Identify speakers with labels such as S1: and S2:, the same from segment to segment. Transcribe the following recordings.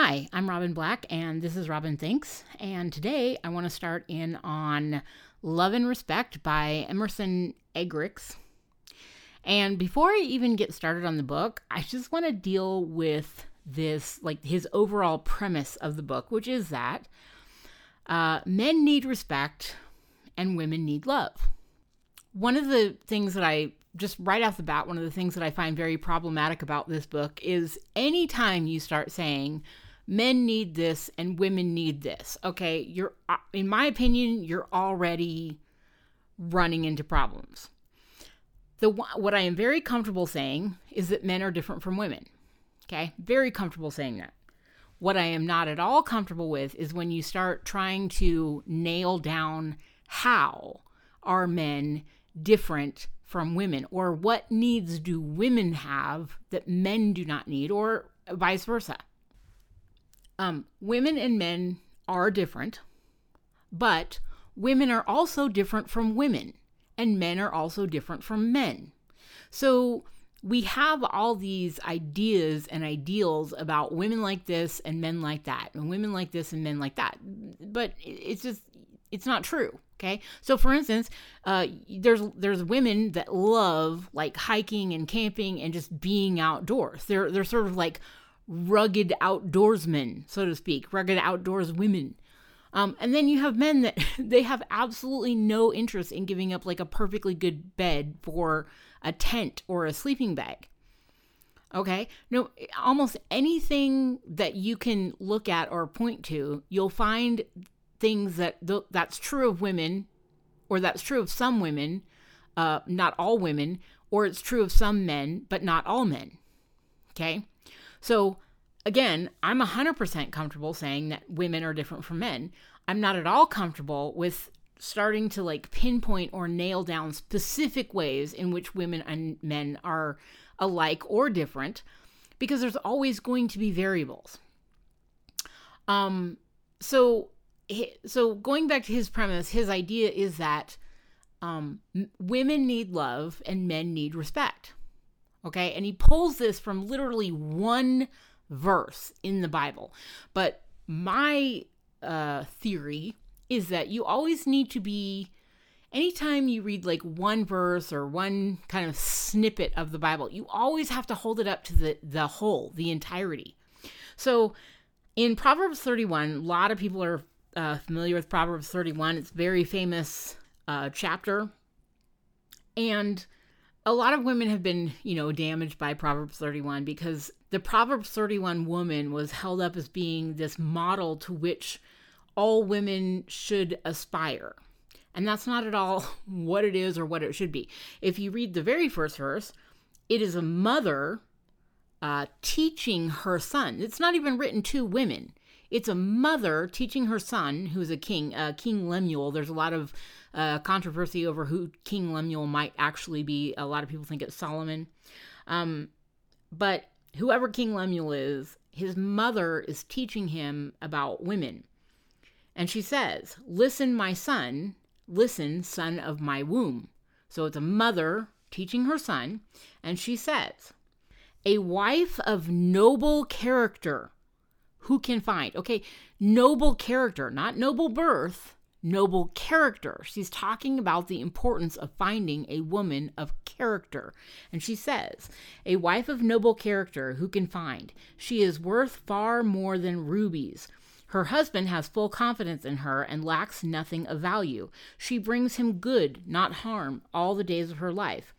S1: Hi, I'm Robin Black, and this is Robin Thinks. And today I want to start in on Love and Respect by Emerson Eggerichs. And before I even get started on the book, I just want to deal with this, like his overall premise of the book, which is that uh, men need respect and women need love. One of the things that I just right off the bat, one of the things that I find very problematic about this book is anytime you start saying men need this and women need this, okay, you're, uh, in my opinion, you're already running into problems. The what I am very comfortable saying is that men are different from women. Okay, very comfortable saying that. What I am not at all comfortable with is when you start trying to nail down how are men different from women or what needs do women have that men do not need or vice versa um, women and men are different but women are also different from women and men are also different from men. So we have all these ideas and ideals about women like this and men like that and women like this and men like that. But it's just it's not true Okay, so for instance, uh, there's there's women that love like hiking and camping and just being outdoors. They're they're sort of like rugged outdoorsmen, so to speak, rugged outdoors women. Um, and then you have men that they have absolutely no interest in giving up like a perfectly good bed for a tent or a sleeping bag. Okay, no, almost anything that you can look at or point to, you'll find things that th- that's true of women, or that's true of some women, uh, not all women, or it's true of some men, but not all men. Okay, so again, I'm 100% comfortable saying that women are different from men. I'm not at all comfortable with starting to like pinpoint or nail down specific ways in which women and men are alike or different because there's always going to be variables. Um so so going back to his premise, his idea is that um, women need love and men need respect. Okay, and he pulls this from literally one verse in the Bible. But my uh, theory is that you always need to be anytime you read like one verse or one kind of snippet of the Bible, you always have to hold it up to the the whole, the entirety. So in Proverbs 31, a lot of people are uh, familiar with Proverbs 31, it's very famous uh, chapter. And a lot of women have been, you know, damaged by Proverbs 31 because the Proverbs 31 woman was held up as being this model to which all women should aspire. And that's not at all what it is or what it should be. If you read the very first verse, it is a mother uh, teaching her son. It's not even written to women. It's a mother teaching her son, who's a king, uh, King Lemuel. There's a lot of uh, controversy over who King Lemuel might actually be. A lot of people think it's Solomon. Um, but whoever King Lemuel is, his mother is teaching him about women. And she says, Listen, my son, listen, son of my womb. So it's a mother teaching her son. And she says, A wife of noble character who can find? Okay, noble character, not noble birth, noble character. She's talking about the importance of finding a woman of character. And she says, A wife of noble character who can find? She is worth far more than rubies. Her husband has full confidence in her and lacks nothing of value. She brings him good, not harm, all the days of her life.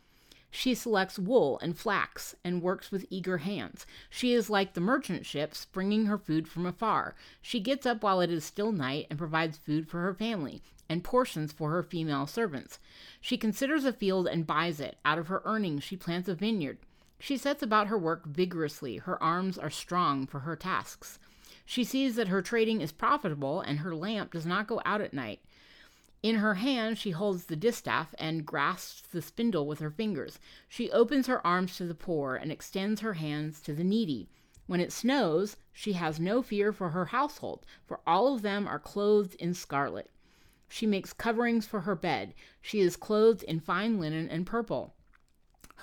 S1: She selects wool and flax and works with eager hands. She is like the merchant ships, bringing her food from afar. She gets up while it is still night and provides food for her family and portions for her female servants. She considers a field and buys it. Out of her earnings, she plants a vineyard. She sets about her work vigorously. Her arms are strong for her tasks. She sees that her trading is profitable and her lamp does not go out at night. In her hand, she holds the distaff and grasps the spindle with her fingers. She opens her arms to the poor and extends her hands to the needy. When it snows, she has no fear for her household, for all of them are clothed in scarlet. She makes coverings for her bed. She is clothed in fine linen and purple.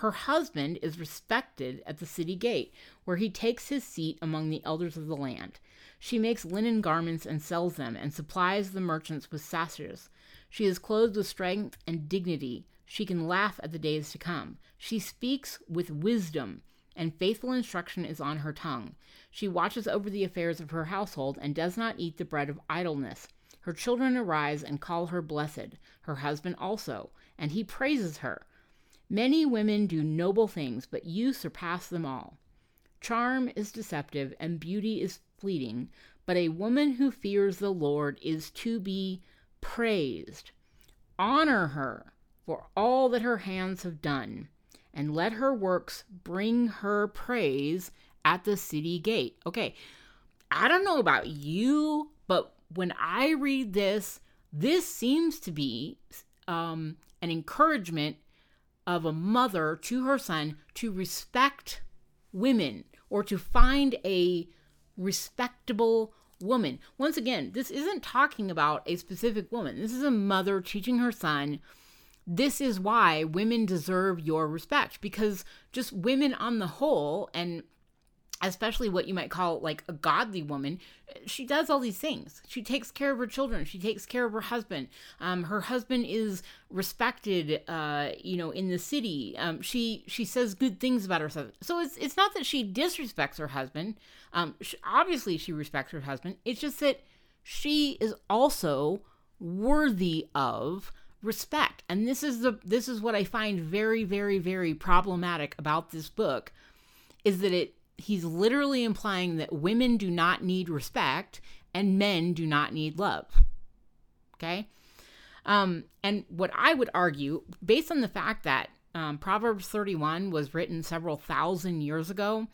S1: Her husband is respected at the city gate, where he takes his seat among the elders of the land. She makes linen garments and sells them, and supplies the merchants with sashes. She is clothed with strength and dignity. She can laugh at the days to come. She speaks with wisdom, and faithful instruction is on her tongue. She watches over the affairs of her household and does not eat the bread of idleness. Her children arise and call her blessed, her husband also, and he praises her. Many women do noble things, but you surpass them all. Charm is deceptive and beauty is fleeting, but a woman who fears the Lord is to be praised. Honor her for all that her hands have done, and let her works bring her praise at the city gate. Okay, I don't know about you, but when I read this, this seems to be um, an encouragement of a mother to her son to respect women or to find a respectable woman. Once again, this isn't talking about a specific woman. This is a mother teaching her son this is why women deserve your respect because just women on the whole and especially what you might call like a godly woman she does all these things. She takes care of her children. She takes care of her husband. Um, her husband is respected uh, you know in the city. Um, she she says good things about herself so it's it's not that she disrespects her husband. Um, she, obviously she respects her husband. It's just that she is also worthy of respect. And this is the this is what i find very very very problematic about this book is that it he's literally implying that women do not need respect and men do not need love. Okay? Um, and what I would argue, based on the fact that um, Proverbs 31 was written several thousand years ago,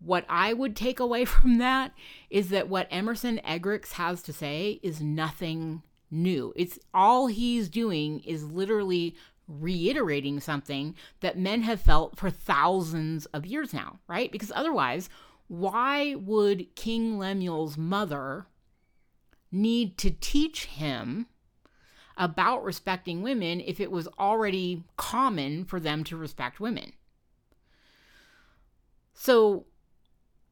S1: what I would take away from that is that what Emerson Eggerichs has to say is nothing new. It's all he's doing is literally reiterating something that men have felt for thousands of years now, right? Because otherwise, why would King Lemuel's mother need to teach him about respecting women if it was already common for them to respect women? So,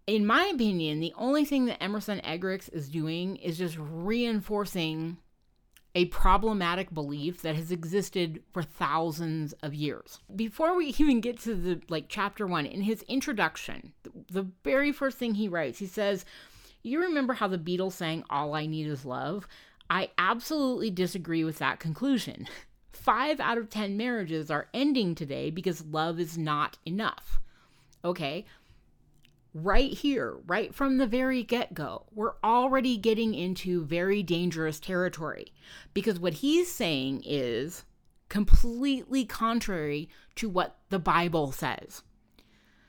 S1: in my opinion, the only thing that Emerson Eggerichs is doing is just reinforcing a problematic belief that has existed for thousands of years. Before we even get to the like chapter 1 in his introduction, the, very first thing he writes, he says, "You remember how the Beatles sang all I need is love?" I absolutely disagree with that conclusion. 5 out of 10 marriages are ending today because love is not enough. Okay, right here, right from the very get go, we're already getting into very dangerous territory because what he's saying is completely contrary to what the Bible says.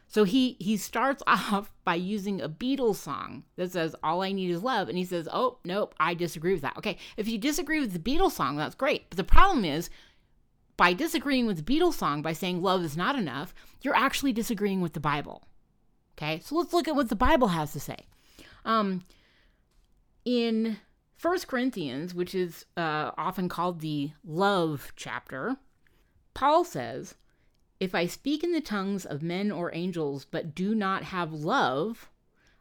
S1: So he he starts off by using a Beatles song that says all I need is love and he says, "Oh, nope, I disagree with that." Okay, if you disagree with the Beatles song, that's great. But the problem is by disagreeing with the Beatles song by saying love is not enough, you're actually disagreeing with the Bible. Okay, so let's look at what the Bible has to say. Um, in First Corinthians, which is uh, often called the love chapter, Paul says, If I speak in the tongues of men or angels, but do not have love,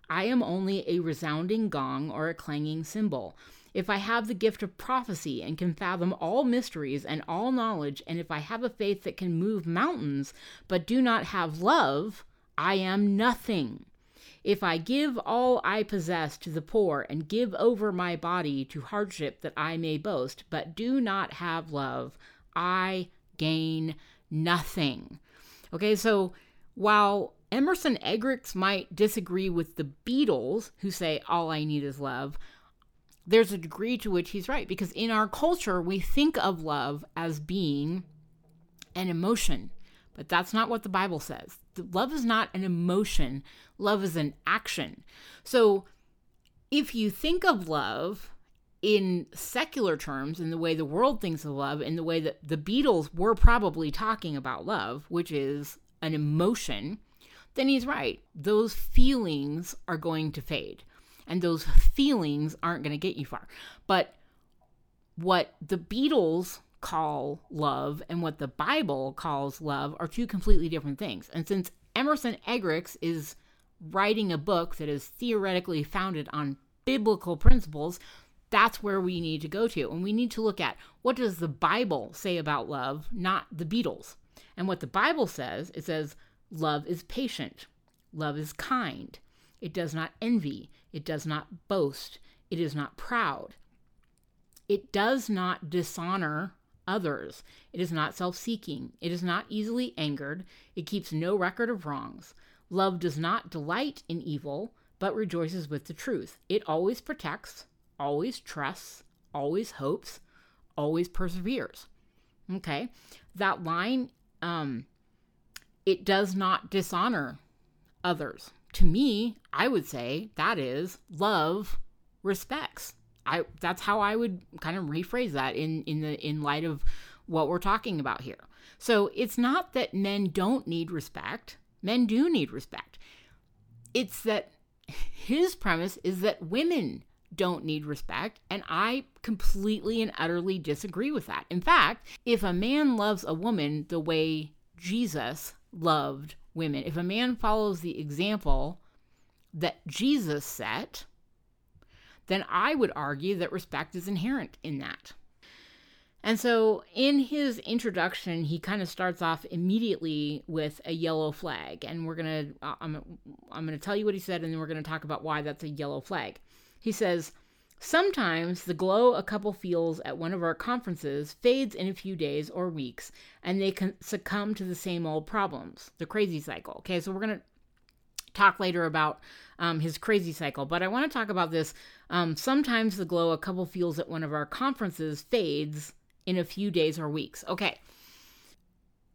S1: I am only a resounding gong or a clanging cymbal. If I have the gift of prophecy and can fathom all mysteries and all knowledge, and if I have a faith that can move mountains, but do not have love, I am nothing. If I give all I possess to the poor and give over my body to hardship that I may boast, but do not have love, I gain nothing. Okay, so while Emerson Eggerichs might disagree with the Beatles, who say all I need is love, there's a degree to which he's right because in our culture, we think of love as being an emotion. But that's not what the Bible says. Love is not an emotion, love is an action. So if you think of love in secular terms, in the way the world thinks of love, in the way that the Beatles were probably talking about love, which is an emotion, then he's right. Those feelings are going to fade, and those feelings aren't going to get you far. But what the Beatles call love and what the Bible calls love are two completely different things. And since Emerson Eggerichs is writing a book that is theoretically founded on biblical principles, that's where we need to go to. And we need to look at what does the Bible say about love, not the Beatles. And what the Bible says, it says love is patient, love is kind, it does not envy, it does not boast, it is not proud. It does not dishonor others. It is not self seeking. It is not easily angered. It keeps no record of wrongs. Love does not delight in evil, but rejoices with the truth. It always protects, always trusts, always hopes, always perseveres. Okay. That line, um, it does not dishonor others. To me, I would say that is love respects. I that's how I would kind of rephrase that in in the in light of what we're talking about here. So it's not that men don't need respect. Men do need respect. It's that his premise is that women don't need respect, and I completely and utterly disagree with that. In fact, if a man loves a woman the way Jesus loved women, if a man follows the example that Jesus set, then I would argue that respect is inherent in that. And so in his introduction, he kind of starts off immediately with a yellow flag. And we're going to, uh, I'm, I'm going to tell you what he said, and then we're going to talk about why that's a yellow flag. He says, Sometimes the glow a couple feels at one of our conferences fades in a few days or weeks, and they can succumb to the same old problems, the crazy cycle. Okay, so we're going to talk later about um, his crazy cycle, but I want to talk about this. Um, sometimes the glow a couple feels at one of our conferences fades in a few days or weeks. Okay.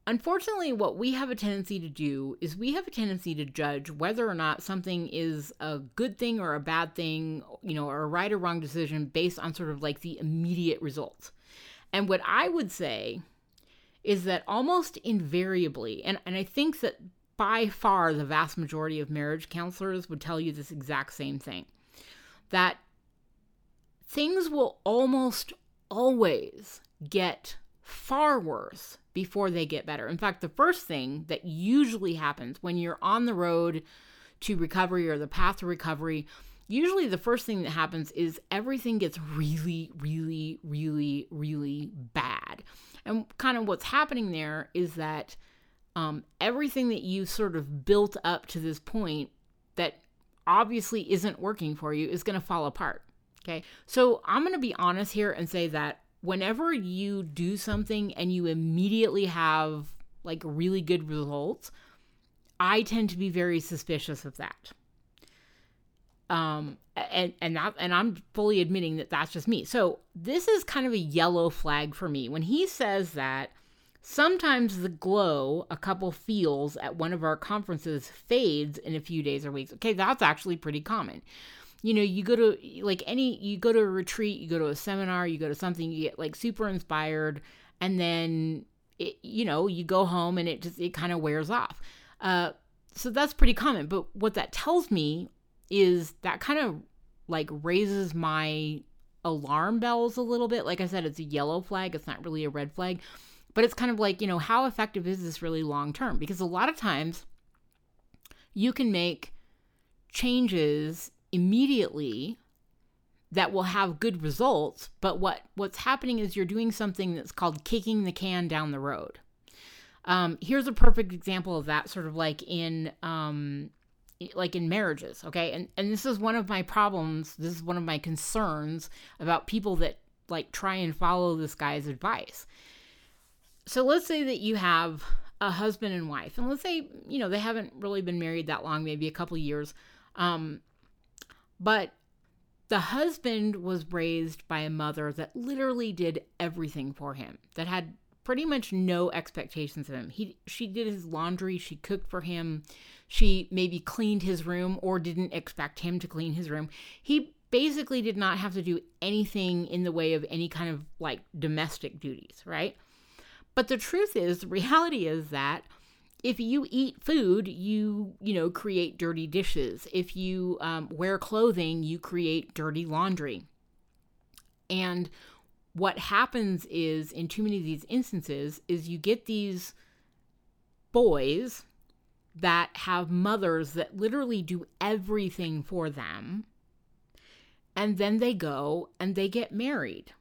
S1: Unfortunately, what we have a tendency to do is we have a tendency to judge whether or not something is a good thing or a bad thing, you know, or a right or wrong decision based on sort of like the immediate results. And what I would say is that almost invariably, and, and I think that by far the vast majority of marriage counselors would tell you this exact same thing that things will almost always get far worse before they get better. In fact, the first thing that usually happens when you're on the road to recovery or the path to recovery, usually the first thing that happens is everything gets really, really, really, really bad. And kind of what's happening there is that um, everything that you sort of built up to this point that obviously isn't working for you is going to fall apart. Okay. So I'm going to be honest here and say that whenever you do something and you immediately have like really good results, I tend to be very suspicious of that. Um, and and that and I'm fully admitting that that's just me. So this is kind of a yellow flag for me when he says that sometimes the glow a couple feels at one of our conferences fades in a few days or weeks. Okay, that's actually pretty common you know, you go to like any, you go to a retreat, you go to a seminar, you go to something, you get like super inspired, and then it, you know, you go home and it just it kind of wears off. Uh, so that's pretty common. But what that tells me is that kind of like raises my alarm bells a little bit. Like I said, it's a yellow flag. It's not really a red flag, but it's kind of like you know, how effective is this really long term? Because a lot of times you can make changes immediately that will have good results but what what's happening is you're doing something that's called kicking the can down the road. Um, here's a perfect example of that sort of like in um, like in marriages okay? And and this is one of my problems this is one of my concerns about people that like try and follow this guy's advice so let's say that you have a husband and wife and let's say you know they haven't really been married that long maybe a couple years um, but the husband was raised by a mother that literally did everything for him, that had pretty much no expectations of him. He she did his laundry, she cooked for him, she maybe cleaned his room or didn't expect him to clean his room. He basically did not have to do anything in the way of any kind of like domestic duties, right? But the truth is, the reality is that if you eat food, you, you know, create dirty dishes. If you um, wear clothing, you create dirty laundry. And what happens is in too many of these instances is you get these boys that have mothers that literally do everything for them and then they go and they get married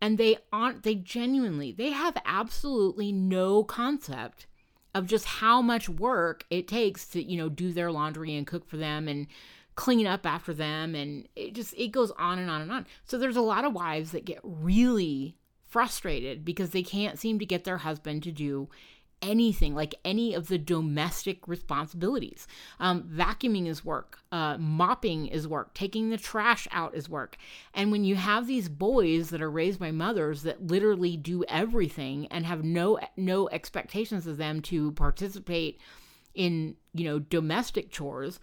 S1: and they aren't they genuinely they have absolutely no concept of just how much work it takes to you know do their laundry and cook for them and clean up after them. And it just it goes on and on and on. So there's a lot of wives that get really frustrated because they can't seem to get their husband to do anything, like any of the domestic responsibilities. Um, vacuuming is work, uh, mopping is work, taking the trash out is work. And when you have these boys that are raised by mothers that literally do everything and have no no expectations of them to participate in you know domestic chores,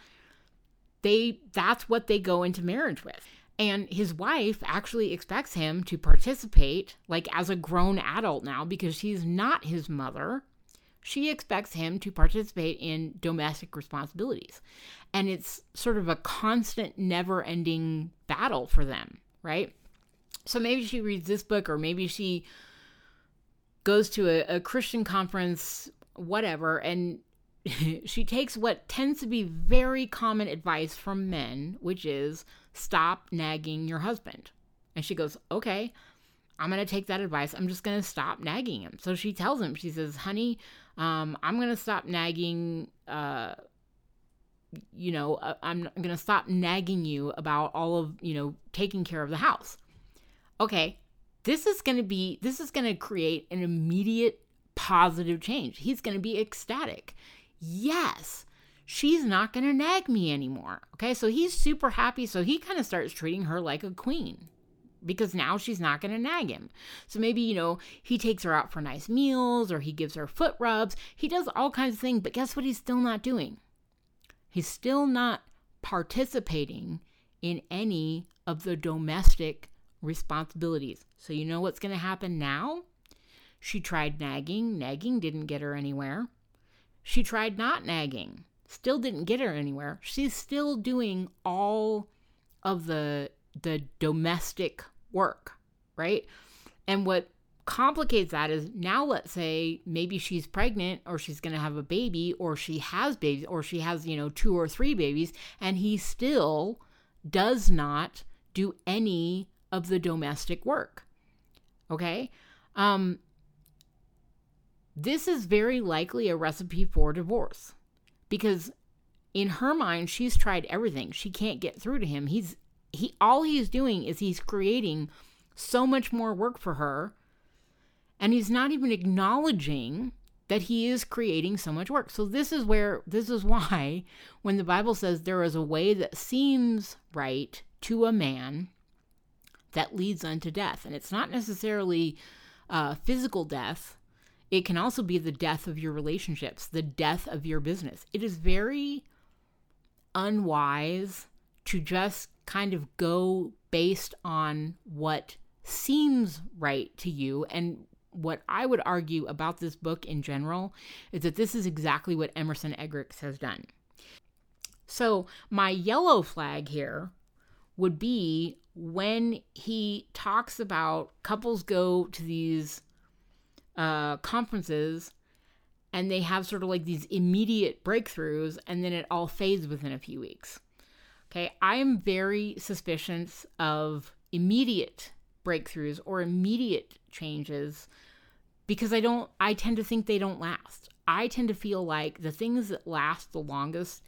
S1: they that's what they go into marriage with. And his wife actually expects him to participate like as a grown adult now because she's not his mother she expects him to participate in domestic responsibilities. And it's sort of a constant, never ending battle for them, right? So maybe she reads this book, or maybe she goes to a, a Christian conference, whatever, and she takes what tends to be very common advice from men, which is stop nagging your husband. And she goes, okay, I'm going to take that advice. I'm just going to stop nagging him. So she tells him, she says, honey, um, I'm going to stop nagging. Uh, you know, uh, I'm going to stop nagging you about all of, you know, taking care of the house. Okay. This is going to be, this is going to create an immediate positive change. He's going to be ecstatic. Yes she's not going to nag me anymore. Okay, so he's super happy. So he kind of starts treating her like a queen because now she's not going to nag him. So maybe, you know, he takes her out for nice meals or he gives her foot rubs. He does all kinds of things, but guess what he's still not doing? He's still not participating in any of the domestic responsibilities. So you know what's going to happen now? She tried nagging, nagging didn't get her anywhere. She tried not nagging, still didn't get her anywhere. She's still doing all of the the domestic work, right? And what complicates that is now let's say maybe she's pregnant or she's going to have a baby or she has babies or she has, you know, two or three babies and he still does not do any of the domestic work. Okay? Um this is very likely a recipe for divorce because in her mind she's tried everything. She can't get through to him. He's he all he's doing is he's creating so much more work for her. And he's not even acknowledging that he is creating so much work. So this is where this is why when the Bible says there is a way that seems right to a man that leads unto death. And it's not necessarily uh, physical death. It can also be the death of your relationships the death of your business. It is very unwise to just kind of go based on what seems right to you and what I would argue about this book in general is that this is exactly what Emerson Eggerichs has done. So, my yellow flag here would be when he talks about couples go to these uh, conferences and they have sort of like these immediate breakthroughs and then it all fades within a few weeks. Okay, I am very suspicious of immediate breakthroughs or immediate changes because I don't I tend to think they don't last. I tend to feel like the things that last the longest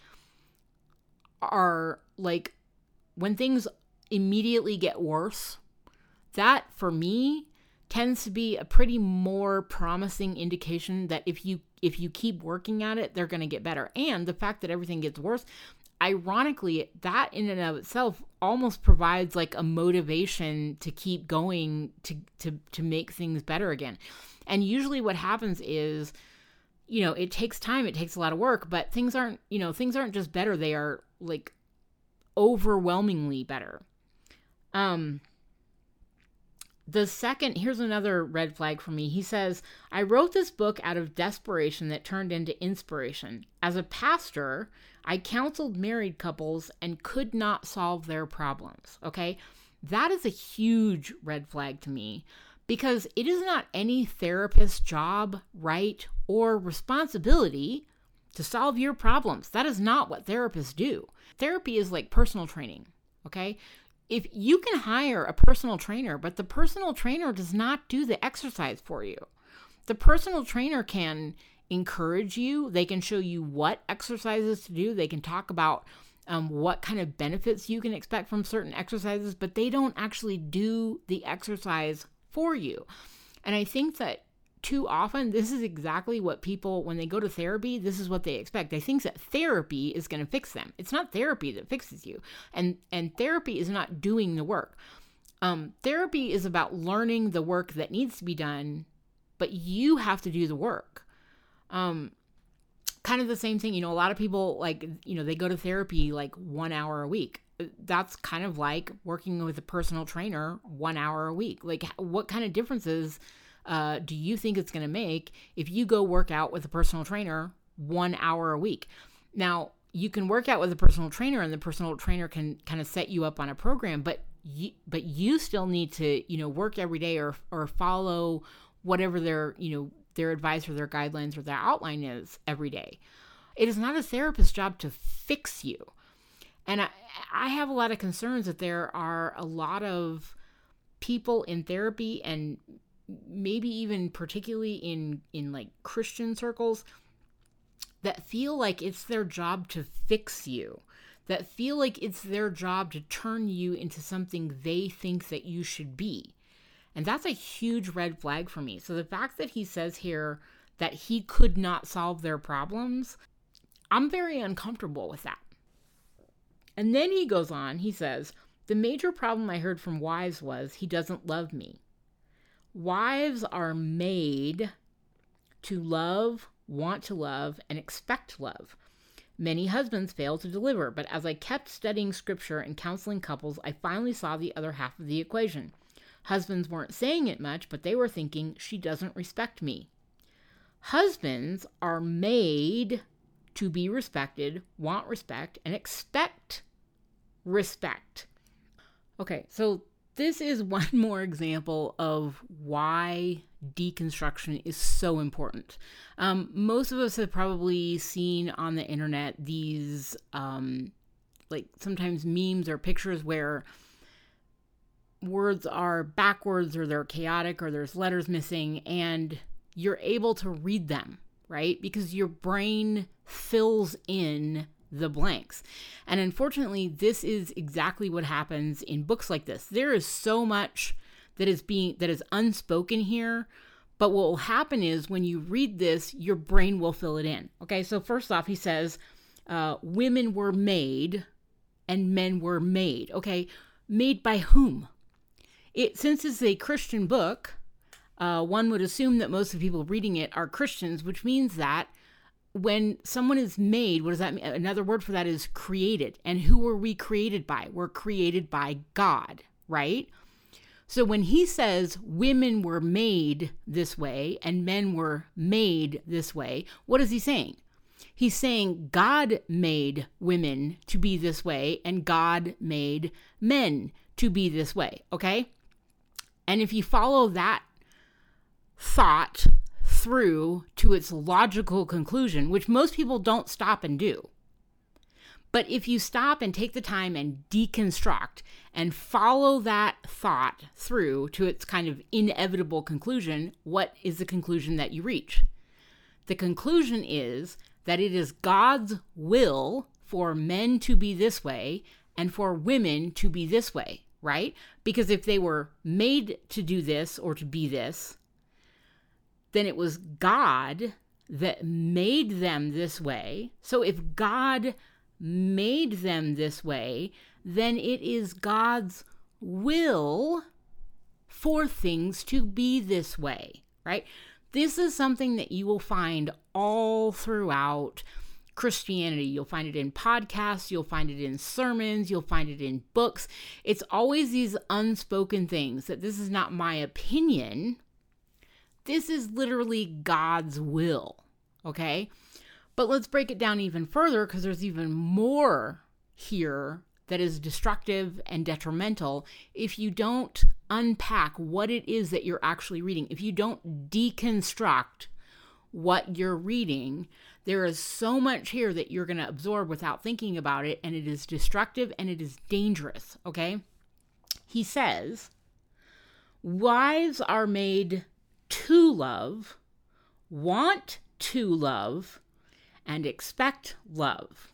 S1: are like when things immediately get worse. That for me tends to be a pretty more promising indication that if you if you keep working at it, they're going to get better. And the fact that everything gets worse ironically, that in and of itself almost provides like a motivation to keep going to to to make things better again. And usually what happens is you know, it takes time, it takes a lot of work, but things aren't, you know, things aren't just better, they are like overwhelmingly better. Um the second, here's another red flag for me. He says, I wrote this book out of desperation that turned into inspiration. As a pastor, I counseled married couples and could not solve their problems. Okay. That is a huge red flag to me because it is not any therapist's job, right, or responsibility to solve your problems. That is not what therapists do. Therapy is like personal training, okay? If you can hire a personal trainer, but the personal trainer does not do the exercise for you, the personal trainer can encourage you, they can show you what exercises to do, they can talk about um, what kind of benefits you can expect from certain exercises, but they don't actually do the exercise for you. And I think that too often this is exactly what people when they go to therapy this is what they expect they think that therapy is going to fix them it's not therapy that fixes you and and therapy is not doing the work um, therapy is about learning the work that needs to be done but you have to do the work um, kind of the same thing. You know, a lot of people like, you know, they go to therapy like one hour a week. That's kind of like working with a personal trainer one hour a week. Like, what kind of differences uh, do you think it's going to make if you go work out with a personal trainer one hour a week? Now, you can work out with a personal trainer, and the personal trainer can kind of set you up on a program, but you, but you still need to, you know, work every day or or follow whatever their, you know, their advice or their guidelines or their outline is every day. It is not a therapist's job to fix you. And I, I have a lot of concerns that there are a lot of people in therapy and maybe even particularly in in like Christian circles that feel like it's their job to fix you that feel like it's their job to turn you into something they think that you should be and that's a huge red flag for me. So the fact that he says here that he could not solve their problems, I'm very uncomfortable with that. And then he goes on, he says, The major problem I heard from wives was he doesn't love me. Wives are made to love, want to love, and expect love. Many husbands fail to deliver, but as I kept studying scripture and counseling couples, I finally saw the other half of the equation. Husbands weren't saying it much, but they were thinking, she doesn't respect me. Husbands are made to be respected, want respect, and expect respect. Okay, so this is one more example of why deconstruction is so important. Um, most of us have probably seen on the internet these, um, like sometimes memes or pictures where words are backwards or they're chaotic or there's letters missing and you're able to read them, right? Because your brain fills in the blanks. And unfortunately, this is exactly what happens in books like this. There is so much that is being that is unspoken here, but what will happen is when you read this, your brain will fill it in. Okay, so first off, he says, uh, women were made and men were made. Okay, made by whom? it since it's a Christian book, uh, one would assume that most of the people reading it are Christians, which means that when someone is made, what does that mean? Another word for that is created. And who were we created by? We're created by God, right? So when he says women were made this way and men were made this way, what is he saying? He's saying God made women to be this way and God made men to be this way, okay? And if you follow that thought through to its logical conclusion, which most people don't stop and do, but if you stop and take the time and deconstruct and follow that thought through to its kind of inevitable conclusion, what is the conclusion that you reach? The conclusion is that it is God's will for men to be this way and for women to be this way right? Because if they were made to do this or to be this, then it was God that made them this way. So if God made them this way, then it is God's will for things to be this way, right? This is something that you will find all throughout Christianity. You'll find it in podcasts, you'll find it in sermons, you'll find it in books. It's always these unspoken things that this is not my opinion. This is literally God's will. Okay? But let's break it down even further because there's even more here that is destructive and detrimental if you don't unpack what it is that you're actually reading. If you don't deconstruct what you're reading, there is so much here that you're going to absorb without thinking about it, and it is destructive and it is dangerous. Okay? He says, Wives are made to love, want to love, and expect love.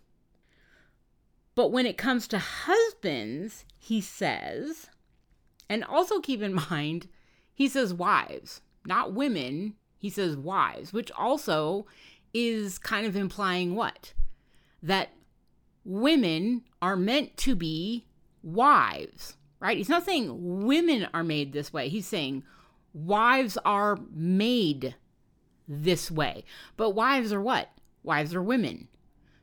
S1: But when it comes to husbands, he says, and also keep in mind, he says wives, not women. He says wives, which also is kind of implying what? That women are meant to be wives, right? He's not saying women are made this way. He's saying wives are made this way. But wives are what? Wives are women.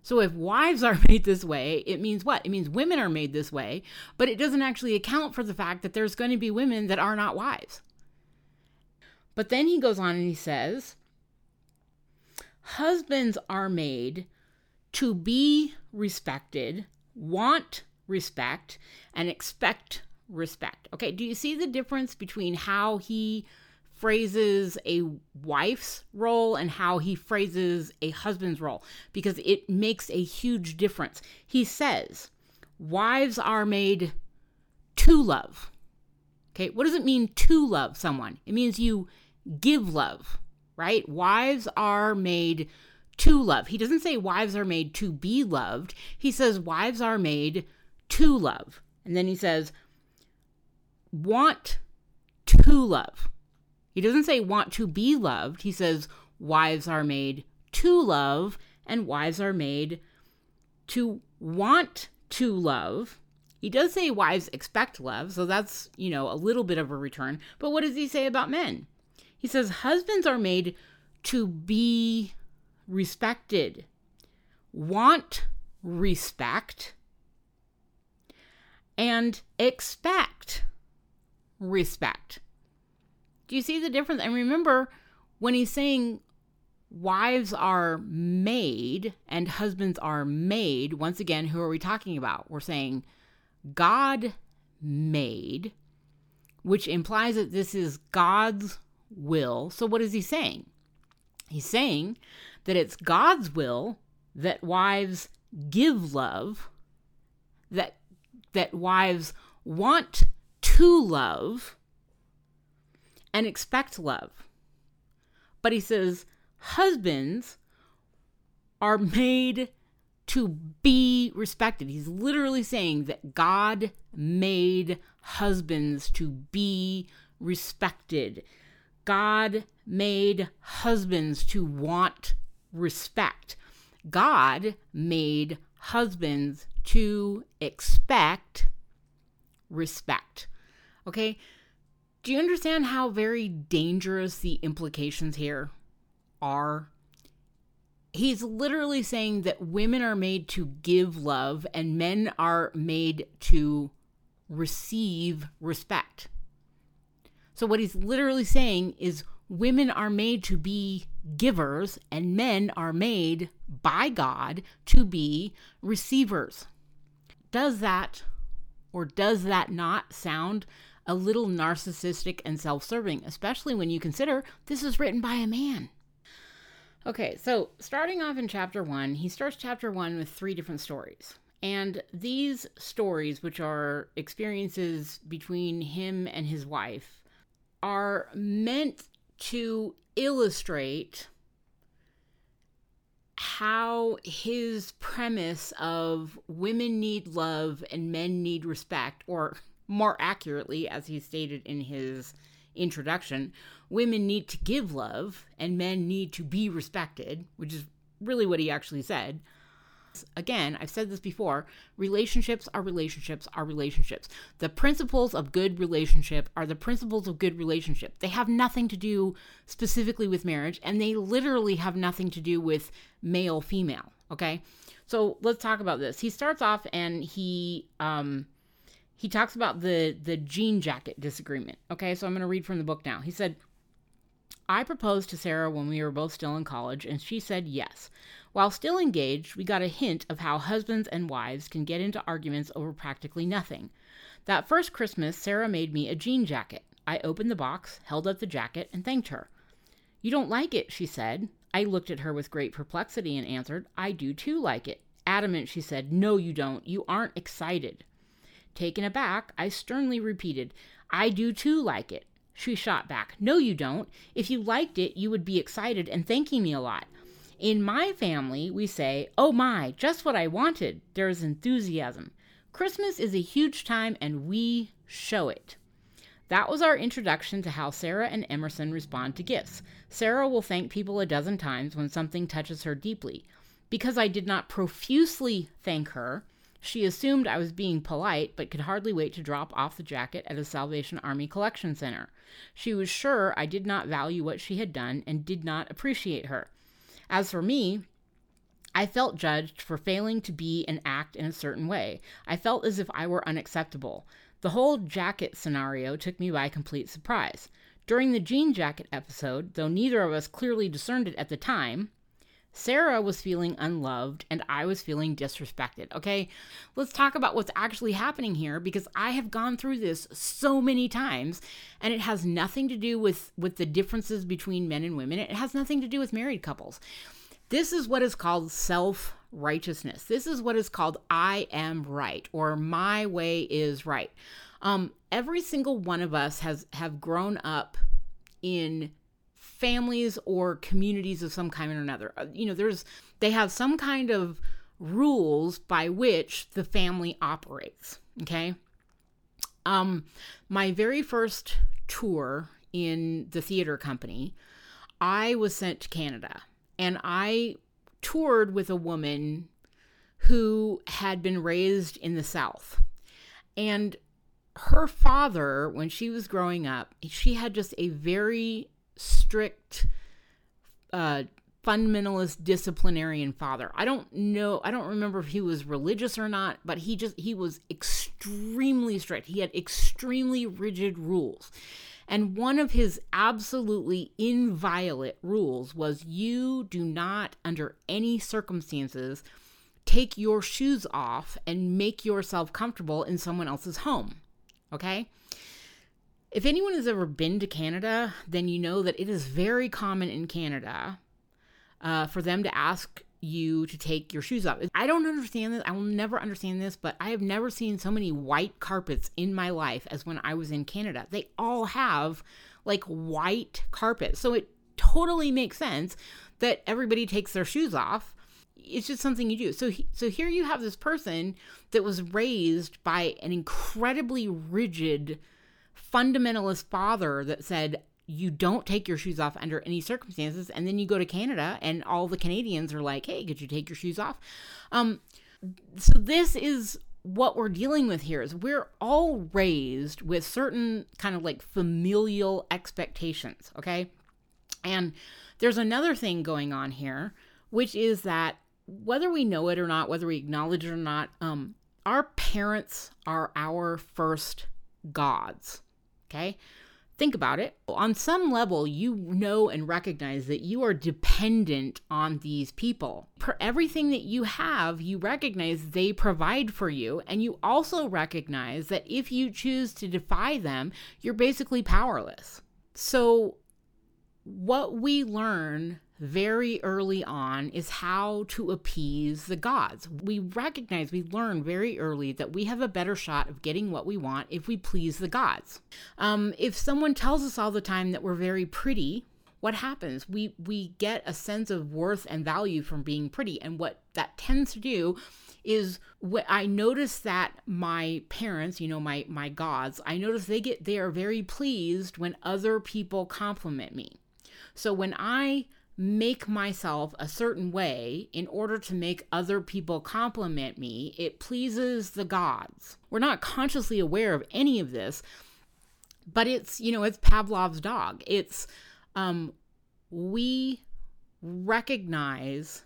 S1: So if wives are made this way, it means what? It means women are made this way, but it doesn't actually account for the fact that there's going to be women that are not wives. But then he goes on and he says, Husbands are made to be respected, want respect, and expect respect. Okay, do you see the difference between how he phrases a wife's role and how he phrases a husband's role because it makes a huge difference. He says, Wives are made to love. Okay, what does it mean to love someone? It means you give love, right? Wives are made to love. He doesn't say wives are made to be loved. He says wives are made to love. And then he says, want to love. He doesn't say want to be loved. He says wives are made to love and wives are made to want to love. He does say wives expect love, so that's, you know, a little bit of a return. But what does he say about men? He says husbands are made to be respected, want respect, and expect respect. Do you see the difference? And remember, when he's saying wives are made and husbands are made, once again, who are we talking about? We're saying God made, which implies that this is God's will. So, what is he saying? He's saying that it's God's will that wives give love, that that wives want to love, and expect love. But he says husbands are made to be respected. He's literally saying that God made husbands to be respected. God made husbands to want respect. God made husbands to expect respect. Okay? Do you understand how very dangerous the implications here are? He's literally saying that women are made to give love and men are made to receive respect. So, what he's literally saying is women are made to be givers and men are made by God to be receivers. Does that or does that not sound a little narcissistic and self serving, especially when you consider this is written by a man. Okay, so starting off in chapter one, he starts chapter one with three different stories. And these stories, which are experiences between him and his wife, are meant to illustrate how his premise of women need love and men need respect, or more accurately, as he stated in his introduction, women need to give love and men need to be respected, which is really what he actually said. Again, I've said this before relationships are relationships are relationships. The principles of good relationship are the principles of good relationship. They have nothing to do specifically with marriage, and they literally have nothing to do with male female. Okay, so let's talk about this. He starts off and he um, he talks about the the jean jacket disagreement. Okay, so I'm going to read from the book now. He said, I proposed to Sarah when we were both still in college, and she said yes. While still engaged, we got a hint of how husbands and wives can get into arguments over practically nothing. That first Christmas, Sarah made me a jean jacket. I opened the box, held up the jacket, and thanked her. You don't like it, she said. I looked at her with great perplexity and answered, I do too like it. Adamant, she said, No, you don't. You aren't excited. Taken aback, I sternly repeated, I do too like it. She shot back, No, you don't. If you liked it, you would be excited and thanking me a lot. In my family, we say, Oh my, just what I wanted. There's enthusiasm. Christmas is a huge time and we show it. That was our introduction to how Sarah and Emerson respond to gifts. Sarah will thank people a dozen times when something touches her deeply. Because I did not profusely thank her, she assumed I was being polite, but could hardly wait to drop off the jacket at a Salvation Army collection center. She was sure I did not value what she had done and did not appreciate her. As for me, I felt judged for failing to be and act in a certain way. I felt as if I were unacceptable. The whole jacket scenario took me by complete surprise. During the jean jacket episode, though neither of us clearly discerned it at the time, Sarah was feeling unloved and I was feeling disrespected. Okay, let's talk about what's actually happening here because I have gone through this so many times and it has nothing to do with with the differences between men and women. It has nothing to do with married couples. This is what is called self righteousness. This is what is called I am right or my way is right. Um, every single one of us has have grown up in families or communities of some kind or another. Uh, you know, there's they have some kind of rules by which the family operates. Okay. Um, my very first tour in the theater company, I was sent to Canada and I toured with a woman who had been raised in the South. And her father, when she was growing up, she had just a very strict, uh, fundamentalist disciplinarian father. I don't know, I don't remember if he was religious or not, but he just, he was extremely strict. He had extremely rigid rules. And one of his absolutely inviolate rules was you do not, under any circumstances, take your shoes off and make yourself comfortable in someone else's home. Okay? If anyone has ever been to Canada, then you know that it is very common in Canada uh, for them to ask you to take your shoes off. I don't understand this. I will never understand this, but I have never seen so many white carpets in my life as when I was in Canada. They all have like white carpet. So it totally makes sense that everybody takes their shoes off. It's just something you do. So so here you have this person that was raised by an incredibly rigid fundamentalist father that said you don't take your shoes off under any circumstances. And then you go to canada and all the canadians are like hey could you take your shoes off? Um so this is what we're dealing with here is we're all raised with certain kind of like familial expectations okay? And there's another thing going on here which is that whether we know it or not whether we acknowledge it or not um our parents are our first gods okay Think about it. On some level, you know and recognize that you are dependent on these people. For everything that you have, you recognize they provide for you. And you also recognize that if you choose to defy them, you're basically powerless. So, what we learn very early on is how to appease the gods. We recognize, we learn very early that we have a better shot of getting what we want if we please the gods. Um, if someone tells us all the time that we're very pretty, what happens? We we get a sense of worth and value from being pretty, and what that tends to do is what I notice that my parents, you know, my my gods, I notice they get they are very pleased when other people compliment me. So when I make myself a certain way in order to make other people compliment me, it pleases the gods. We're not consciously aware of any of this, but it's, you know, it's Pavlov's dog. It's, um, we recognize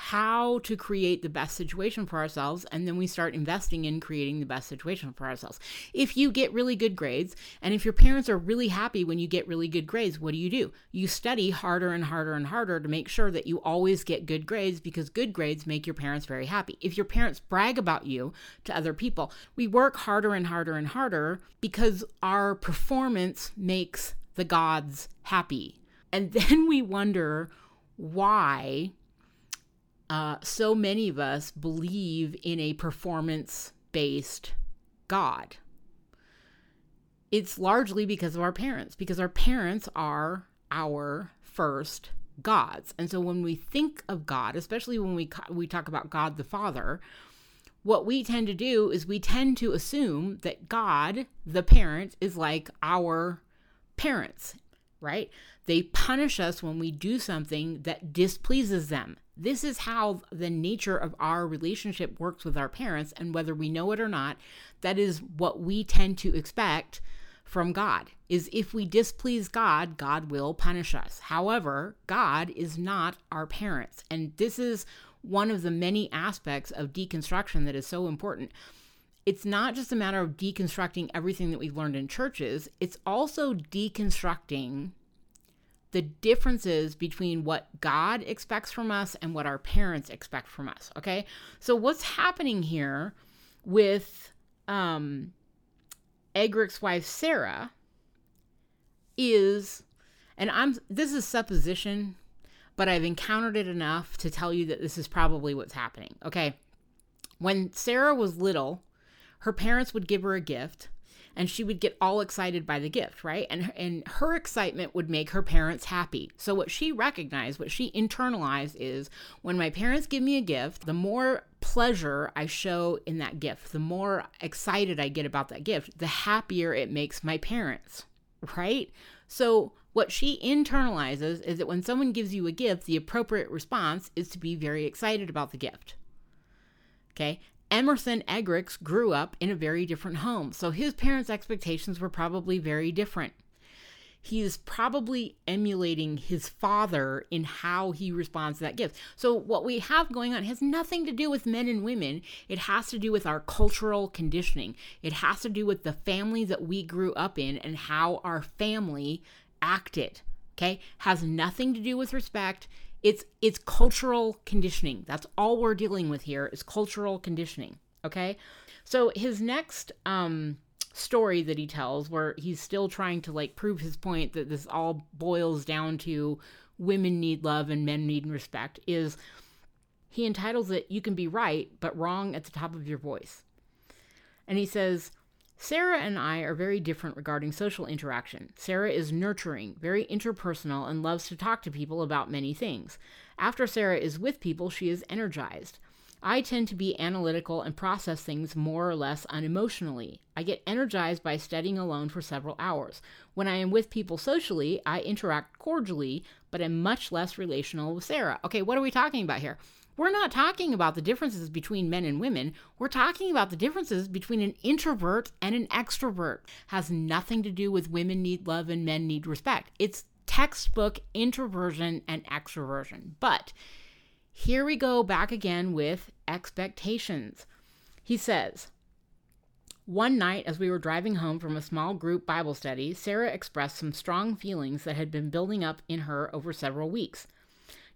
S1: how to create the best situation for ourselves, and then we start investing in creating the best situation for ourselves. If you get really good grades, and if your parents are really happy when you get really good grades, what do you do? You study harder and harder and harder to make sure that you always get good grades because good grades make your parents very happy. If your parents brag about you to other people, we work harder and harder and harder because our performance makes the gods happy. And then we wonder why uh, so many of us believe in a performance based God. It's largely because of our parents, because our parents are our first gods. And so when we think of God, especially when we we talk about God the Father, what we tend to do is we tend to assume that God, the parent, is like our parents, right? They punish us when we do something that displeases them. This is how the nature of our relationship works with our parents, and whether we know it or not, that is what we tend to expect from God. Is if we displease God, God will punish us. However, God is not our parents, and this is one of the many aspects of deconstruction that is so important it's not just a matter of deconstructing everything that we've learned in churches, it's also deconstructing the differences between what God expects from us and what our parents expect from us. Okay. So, what's happening here with um, wife, Sarah, is, and I'm, this is supposition, but I've encountered it enough to tell you that this is probably what's happening. Okay. When Sarah was little, her parents would give her a gift and she would get all excited by the gift, right? And and her excitement would make her parents happy. So what she recognized, what she internalized is when my parents give me a gift, the more pleasure I show in that gift, the more excited I get about that gift, the happier it makes my parents, right? So what she internalizes is that when someone gives you a gift, the appropriate response is to be very excited about the gift. Okay. Emerson Eggerichs grew up in a very different home, so his parents' expectations were probably very different. He is probably emulating his father in how he responds to that gift. So, what we have going on has nothing to do with men and women. It has to do with our cultural conditioning. It has to do with the family that we grew up in and how our family acted. Okay? Has nothing to do with respect it's it's cultural conditioning. That's all we're dealing with here is cultural conditioning. Okay, so his next um, story that he tells, where he's still trying to like prove his point that this all boils down to women need love and men need respect, is he entitles it "You can be right but wrong at the top of your voice," and he says Sarah and I are very different regarding social interaction. Sarah is nurturing, very interpersonal, and loves to talk to people about many things. After Sarah is with people, she is energized. I tend to be analytical and process things more or less unemotionally. I get energized by studying alone for several hours. When I am with people socially, I interact cordially, but am much less relational with Sarah. Okay, what are we talking about here? We're not talking about the differences between men and women. We're talking about the differences between an introvert and an extrovert. Has nothing to do with women need love and men need respect. It's textbook introversion and extroversion. But here we go back again with expectations. He says, one night, as we were driving home from a small group Bible study, Sarah expressed some strong feelings that had been building up in her over several weeks.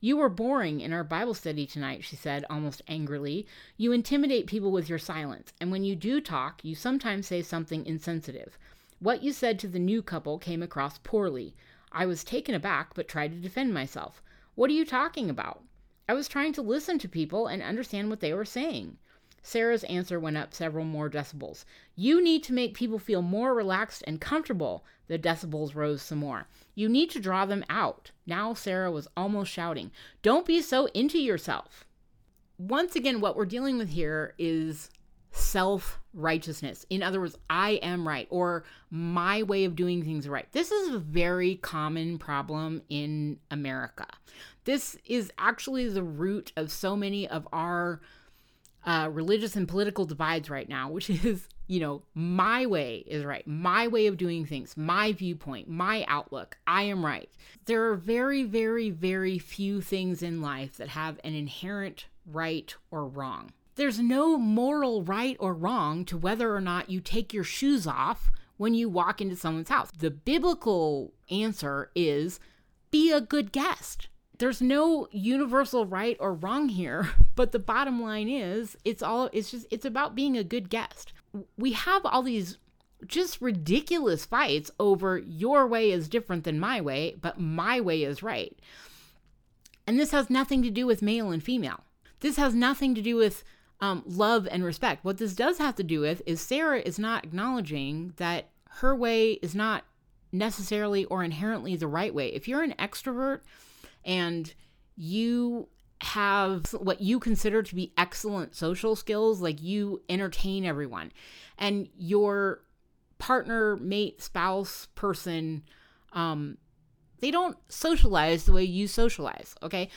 S1: You were boring in our Bible study tonight, she said almost angrily. You intimidate people with your silence, and when you do talk, you sometimes say something insensitive. What you said to the new couple came across poorly. I was taken aback, but tried to defend myself. What are you talking about? I was trying to listen to people and understand what they were saying. Sarah's answer went up several more decibels. You need to make people feel more relaxed and comfortable. The decibels rose some more. You need to draw them out. Now Sarah was almost shouting, Don't be so into yourself. Once again, what we're dealing with here is self righteousness. In other words, I am right or my way of doing things right. This is a very common problem in America. This is actually the root of so many of our uh, religious and political divides right now, which is you know, my way is right, my way of doing things, my viewpoint, my outlook, I am right. There are very, very, very few things in life that have an inherent right or wrong. There's no moral right or wrong to whether or not you take your shoes off when you walk into someone's house. The biblical answer is be a good guest. There's no universal right or wrong here, but the bottom line is it's all it's just it's about being a good guest. We have all these just ridiculous fights over your way is different than my way, but my way is right. And this has nothing to do with male and female. This has nothing to do with um, love and respect. What this does have to do with is Sarah is not acknowledging that her way is not necessarily or inherently the right way. If you're an extrovert and you have what you consider to be excellent social skills, like you entertain everyone, and your partner, mate, spouse, person, um, they don't socialize the way you socialize, okay?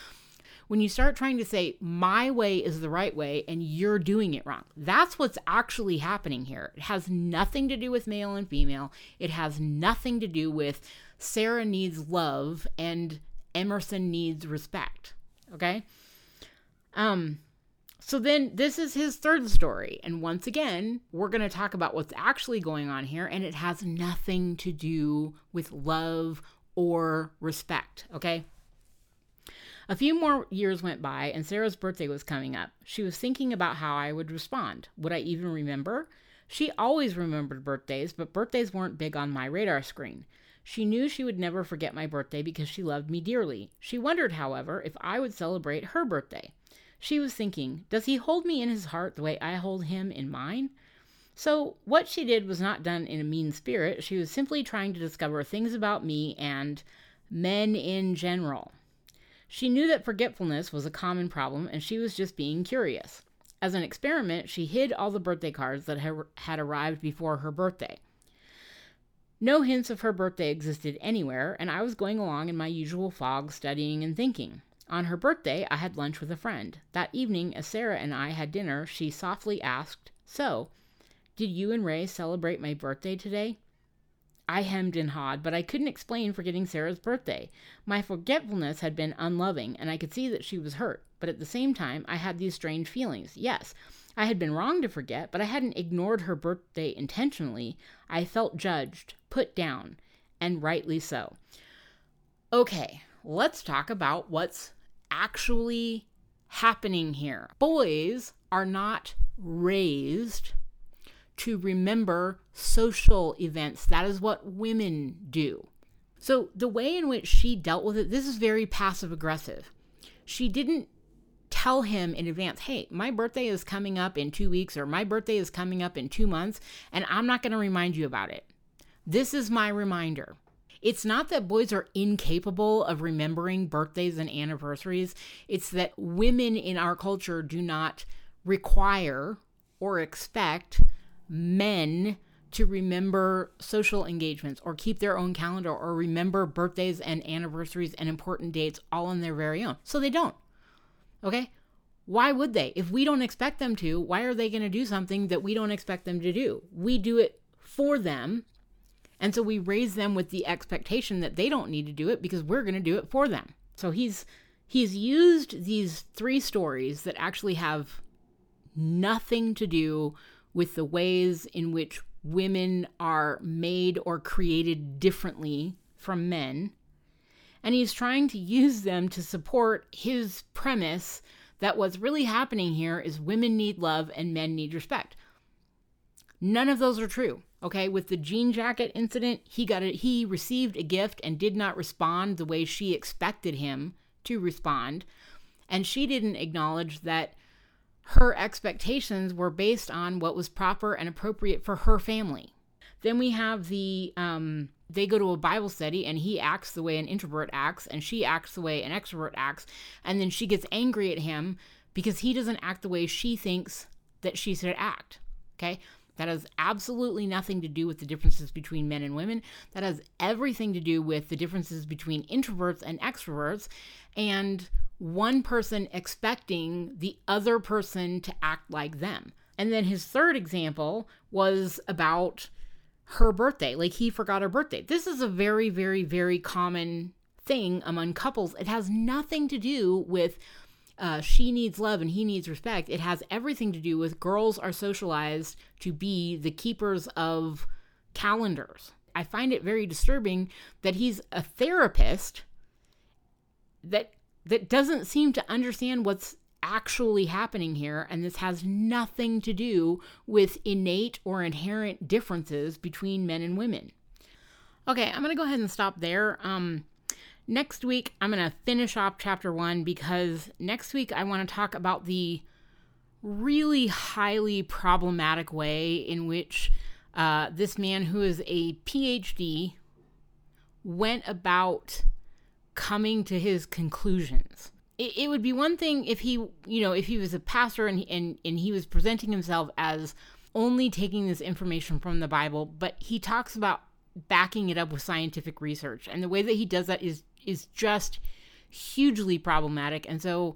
S1: when you start trying to say, my way is the right way and you're doing it wrong, that's what's actually happening here. It has nothing to do with male and female, it has nothing to do with Sarah needs love and Emerson needs respect. Okay? Um, so then this is his third story. And once again, we're going to talk about what's actually going on here, and it has nothing to do with love or respect. Okay? A few more years went by, and Sarah's birthday was coming up. She was thinking about how I would respond. Would I even remember? She always remembered birthdays, but birthdays weren't big on my radar screen. She knew she would never forget my birthday because she loved me dearly. She wondered, however, if I would celebrate her birthday. She was thinking, Does he hold me in his heart the way I hold him in mine? So, what she did was not done in a mean spirit. She was simply trying to discover things about me and men in general. She knew that forgetfulness was a common problem and she was just being curious. As an experiment, she hid all the birthday cards that had arrived before her birthday. No hints of her birthday existed anywhere, and I was going along in my usual fog, studying and thinking. On her birthday, I had lunch with a friend. That evening, as Sarah and I had dinner, she softly asked, So, did you and Ray celebrate my birthday today? I hemmed and hawed, but I couldn't explain forgetting Sarah's birthday. My forgetfulness had been unloving, and I could see that she was hurt. But at the same time, I had these strange feelings. Yes, I had been wrong to forget, but I hadn't ignored her birthday intentionally. I felt judged, put down, and rightly so. Okay, let's talk about what's actually happening here. Boys are not raised to remember social events. That is what women do. So, the way in which she dealt with it, this is very passive aggressive. She didn't tell him in advance, hey, my birthday is coming up in two weeks, or my birthday is coming up in two months, and I'm not going to remind you about it. This is my reminder. It's not that boys are incapable of remembering birthdays and anniversaries, it's that women in our culture do not require or expect men to remember social engagements or keep their own calendar or remember birthdays and anniversaries and important dates all on their very own. So they don't. Okay? Why would they? If we don't expect them to, why are they going to do something that we don't expect them to do? We do it for them. And so we raise them with the expectation that they don't need to do it because we're going to do it for them. So he's he's used these three stories that actually have nothing to do with the ways in which women are made or created differently from men. And he's trying to use them to support his premise that what's really happening here is women need love and men need respect. None of those are true. Okay, with the jean jacket incident, he got it he received a gift and did not respond the way she expected him to respond. And she didn't acknowledge that her expectations were based on what was proper and appropriate for her family. Then we have the um, they go to a Bible study and he acts the way an introvert acts and she acts the way an extrovert acts. And then she gets angry at him because he doesn't act the way she thinks that she should act. Okay. That has absolutely nothing to do with the differences between men and women. That has everything to do with the differences between introverts and extroverts and one person expecting the other person to act like them. And then his third example was about her birthday. Like he forgot her birthday. This is a very, very, very common thing among couples. It has nothing to do with uh, she needs love and he needs respect. It has everything to do with girls are socialized to be the keepers of calendars. I find it very disturbing that he's a therapist that that doesn't seem to understand what's actually happening here and this has nothing to do with innate or inherent differences between men and women. Okay, I'm to go ahead and stop there. Um next week I'm to finish off chapter 1 because next week I want to talk about the really highly problematic way in which uh, this man who is a PhD went about coming to his conclusions. It, it, would be one thing if he, you know, if he was a pastor and, and, and he was presenting himself as only taking this information from the Bible, but he talks about backing it up with scientific research. And the way that he does that is is just hugely problematic. And so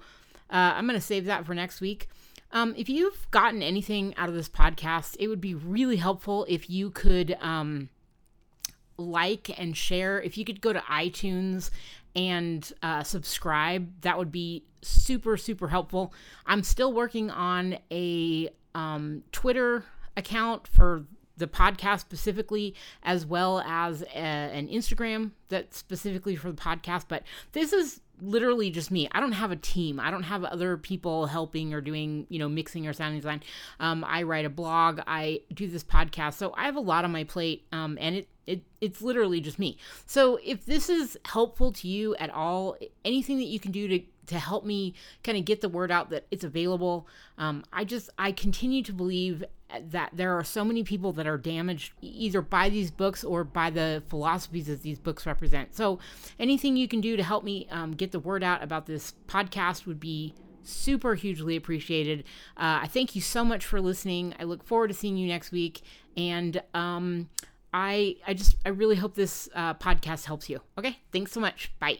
S1: uh, I'm going to save that for next week. Um, if you've gotten anything out of this podcast, it would be really helpful if you could um, like and share. If you could go to iTunes and uh, subscribe, that would be super, super helpful. I'm still working on a um, Twitter account for the podcast specifically, as well as a, an Instagram that's specifically for the podcast. But this is literally just me. I don't have a team. I don't have other people helping or doing, you know, mixing or sound design. Um, I write a blog. I do this podcast. So I have a lot on my plate. Um, and it, it, it's literally just me. So if this is helpful to you at all, anything that you can do to to help me kind of get the word out that it's available. Um, I just I continue to believe that there are so many people that are damaged either by these books or by the philosophies that these books represent. So, anything you can do to help me um, get the word out about this podcast would be super hugely appreciated. Uh, I thank you so much for listening. I look forward to seeing you next week, and um, I I just I really hope this uh, podcast helps you. Okay, thanks so much. Bye.